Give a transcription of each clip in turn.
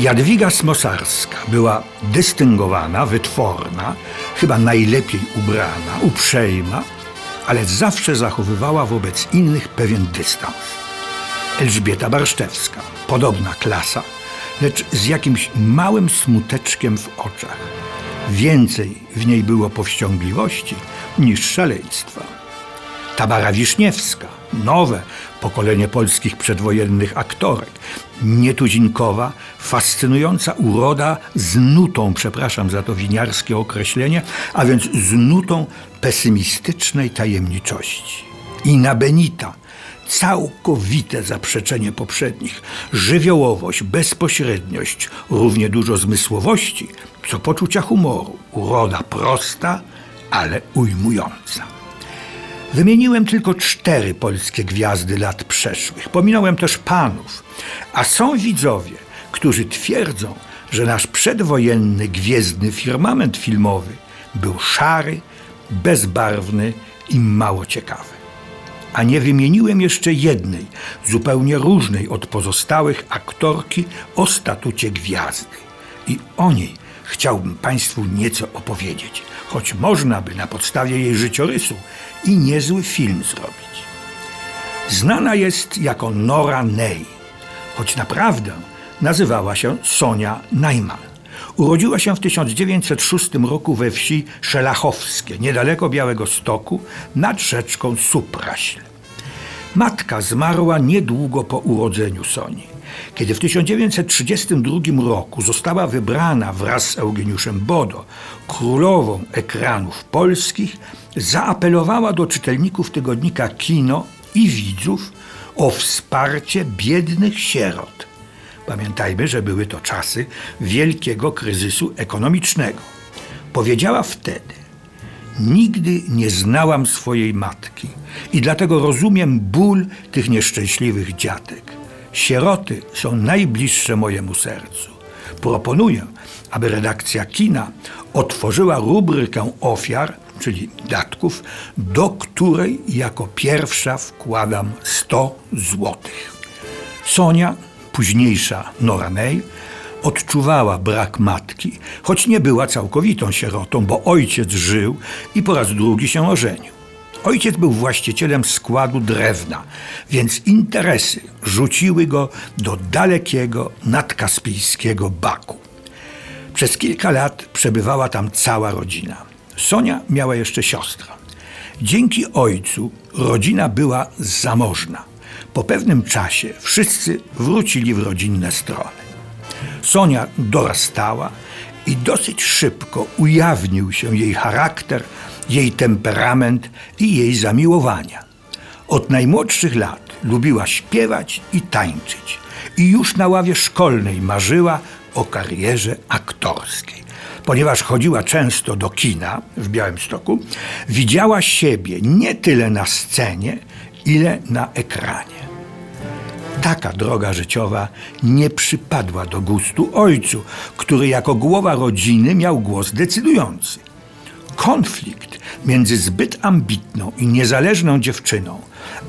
Jadwiga Smosarska była dystyngowana, wytworna, chyba najlepiej ubrana, uprzejma, ale zawsze zachowywała wobec innych pewien dystans. Elżbieta Barszczewska, podobna klasa, lecz z jakimś małym smuteczkiem w oczach. Więcej w niej było powściągliwości niż szaleństwa. Tabara Wiszniewska, nowe pokolenie polskich przedwojennych aktorek, nietuzinkowa, fascynująca uroda z nutą, przepraszam za to winiarskie określenie, a więc z nutą pesymistycznej tajemniczości. Ina Benita, całkowite zaprzeczenie poprzednich, żywiołowość, bezpośredniość, równie dużo zmysłowości, co poczucia humoru, uroda prosta, ale ujmująca. Wymieniłem tylko cztery polskie gwiazdy lat przeszłych. Pominąłem też panów. A są widzowie, którzy twierdzą, że nasz przedwojenny gwiezdny firmament filmowy był szary, bezbarwny i mało ciekawy. A nie wymieniłem jeszcze jednej, zupełnie różnej od pozostałych aktorki o statucie gwiazdy. I o niej chciałbym Państwu nieco opowiedzieć, choć można by na podstawie jej życiorysu i niezły film zrobić. Znana jest jako Nora Ney, choć naprawdę nazywała się Sonia Najman. Urodziła się w 1906 roku we wsi Szelachowskie, niedaleko Białego Stoku, nad rzeczką Supraśl. Matka zmarła niedługo po urodzeniu Soni. Kiedy w 1932 roku została wybrana wraz z Eugeniuszem Bodo królową ekranów polskich, zaapelowała do czytelników tygodnika Kino i widzów o wsparcie biednych sierot. Pamiętajmy, że były to czasy wielkiego kryzysu ekonomicznego. Powiedziała wtedy: Nigdy nie znałam swojej matki i dlatego rozumiem ból tych nieszczęśliwych dziatek. Sieroty są najbliższe mojemu sercu. Proponuję, aby redakcja kina otworzyła rubrykę ofiar, czyli datków, do której jako pierwsza wkładam 100 złotych. Sonia, późniejsza Nora May, odczuwała brak matki, choć nie była całkowitą sierotą, bo ojciec żył i po raz drugi się ożenił. Ojciec był właścicielem składu drewna, więc interesy rzuciły go do dalekiego nadkaspijskiego Baku. Przez kilka lat przebywała tam cała rodzina. Sonia miała jeszcze siostrę. Dzięki ojcu rodzina była zamożna. Po pewnym czasie wszyscy wrócili w rodzinne strony. Sonia dorastała i dosyć szybko ujawnił się jej charakter, jej temperament i jej zamiłowania. Od najmłodszych lat lubiła śpiewać i tańczyć i już na ławie szkolnej marzyła o karierze aktorskiej. Ponieważ chodziła często do kina w Białymstoku, widziała siebie nie tyle na scenie, ile na ekranie. Taka droga życiowa nie przypadła do gustu ojcu, który jako głowa rodziny miał głos decydujący. Konflikt między zbyt ambitną i niezależną dziewczyną,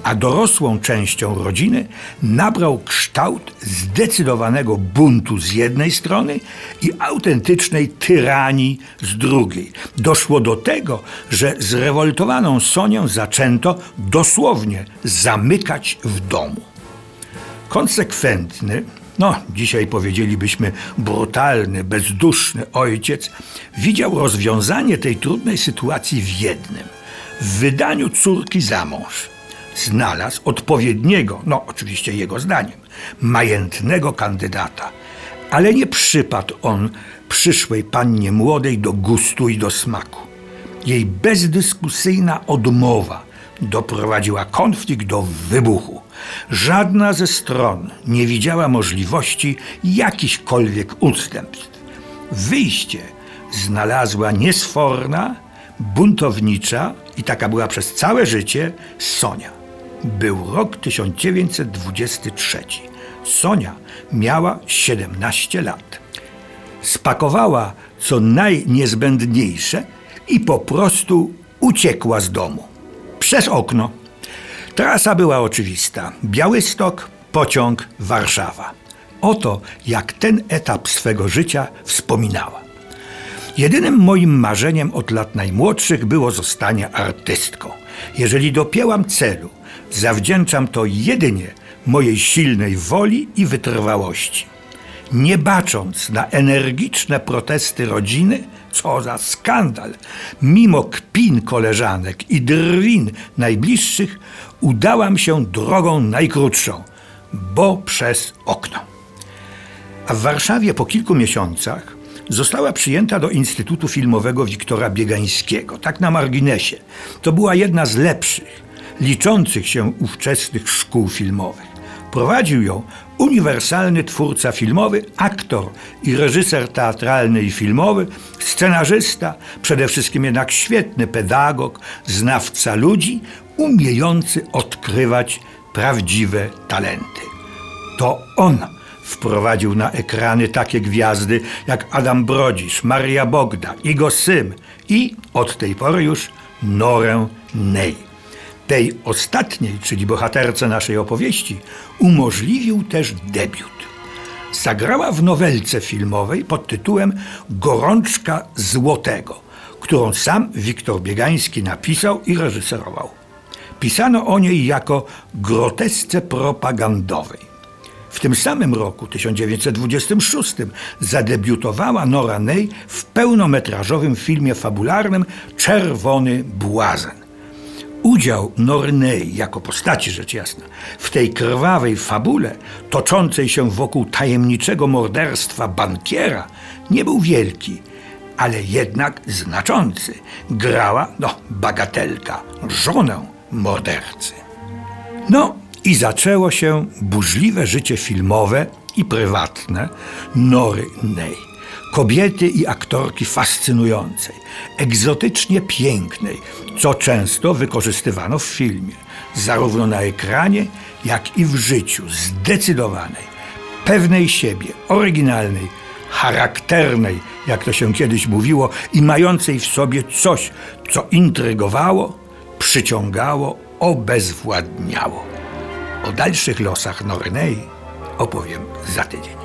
a dorosłą częścią rodziny nabrał kształt zdecydowanego buntu z jednej strony i autentycznej tyranii z drugiej. Doszło do tego, że zrewoltowaną Sonię zaczęto dosłownie zamykać w domu. Konsekwentny, no dzisiaj powiedzielibyśmy brutalny, bezduszny ojciec widział rozwiązanie tej trudnej sytuacji w jednym w wydaniu córki za mąż. Znalazł odpowiedniego, no oczywiście jego zdaniem, majętnego kandydata, ale nie przypadł on przyszłej pannie młodej do gustu i do smaku. Jej bezdyskusyjna odmowa doprowadziła konflikt do wybuchu. Żadna ze stron nie widziała możliwości jakichkolwiek ustępstw. Wyjście znalazła niesforna, buntownicza i taka była przez całe życie Sonia. Był rok 1923. Sonia miała 17 lat. Spakowała co najniezbędniejsze i po prostu uciekła z domu. Przez okno. Trasa była oczywista. Białystok, pociąg, Warszawa. Oto jak ten etap swego życia wspominała. Jedynym moim marzeniem od lat najmłodszych było zostanie artystką. Jeżeli dopięłam celu, zawdzięczam to jedynie mojej silnej woli i wytrwałości. Nie bacząc na energiczne protesty rodziny, co za skandal, mimo kpin koleżanek i drwin najbliższych, udałam się drogą najkrótszą, bo przez okno. A w Warszawie po kilku miesiącach została przyjęta do Instytutu Filmowego Wiktora Biegańskiego, tak na marginesie. To była jedna z lepszych, liczących się ówczesnych szkół filmowych. Prowadził ją uniwersalny twórca filmowy, aktor i reżyser teatralny i filmowy, scenarzysta, przede wszystkim jednak świetny pedagog, znawca ludzi, umiejący odkrywać prawdziwe talenty. To on wprowadził na ekrany takie gwiazdy jak Adam Brodzisz, Maria Bogda, Igo Sym i od tej pory już Norę Ney. Tej ostatniej, czyli bohaterce naszej opowieści, umożliwił też debiut. Zagrała w nowelce filmowej pod tytułem Gorączka Złotego, którą sam Wiktor Biegański napisał i reżyserował. Pisano o niej jako grotesce propagandowej. W tym samym roku, 1926, zadebiutowała Nora Ney w pełnometrażowym filmie fabularnym Czerwony Błazen. Udział Nornei jako postaci, rzecz jasna, w tej krwawej fabule toczącej się wokół tajemniczego morderstwa bankiera nie był wielki, ale jednak znaczący. Grała, no, bagatelka, żonę mordercy. No i zaczęło się burzliwe życie filmowe i prywatne Nory Ney kobiety i aktorki fascynującej, egzotycznie pięknej, co często wykorzystywano w filmie, zarówno na ekranie, jak i w życiu, zdecydowanej, pewnej siebie, oryginalnej, charakternej, jak to się kiedyś mówiło, i mającej w sobie coś, co intrygowało, przyciągało, obezwładniało. O dalszych losach Nornei opowiem za tydzień.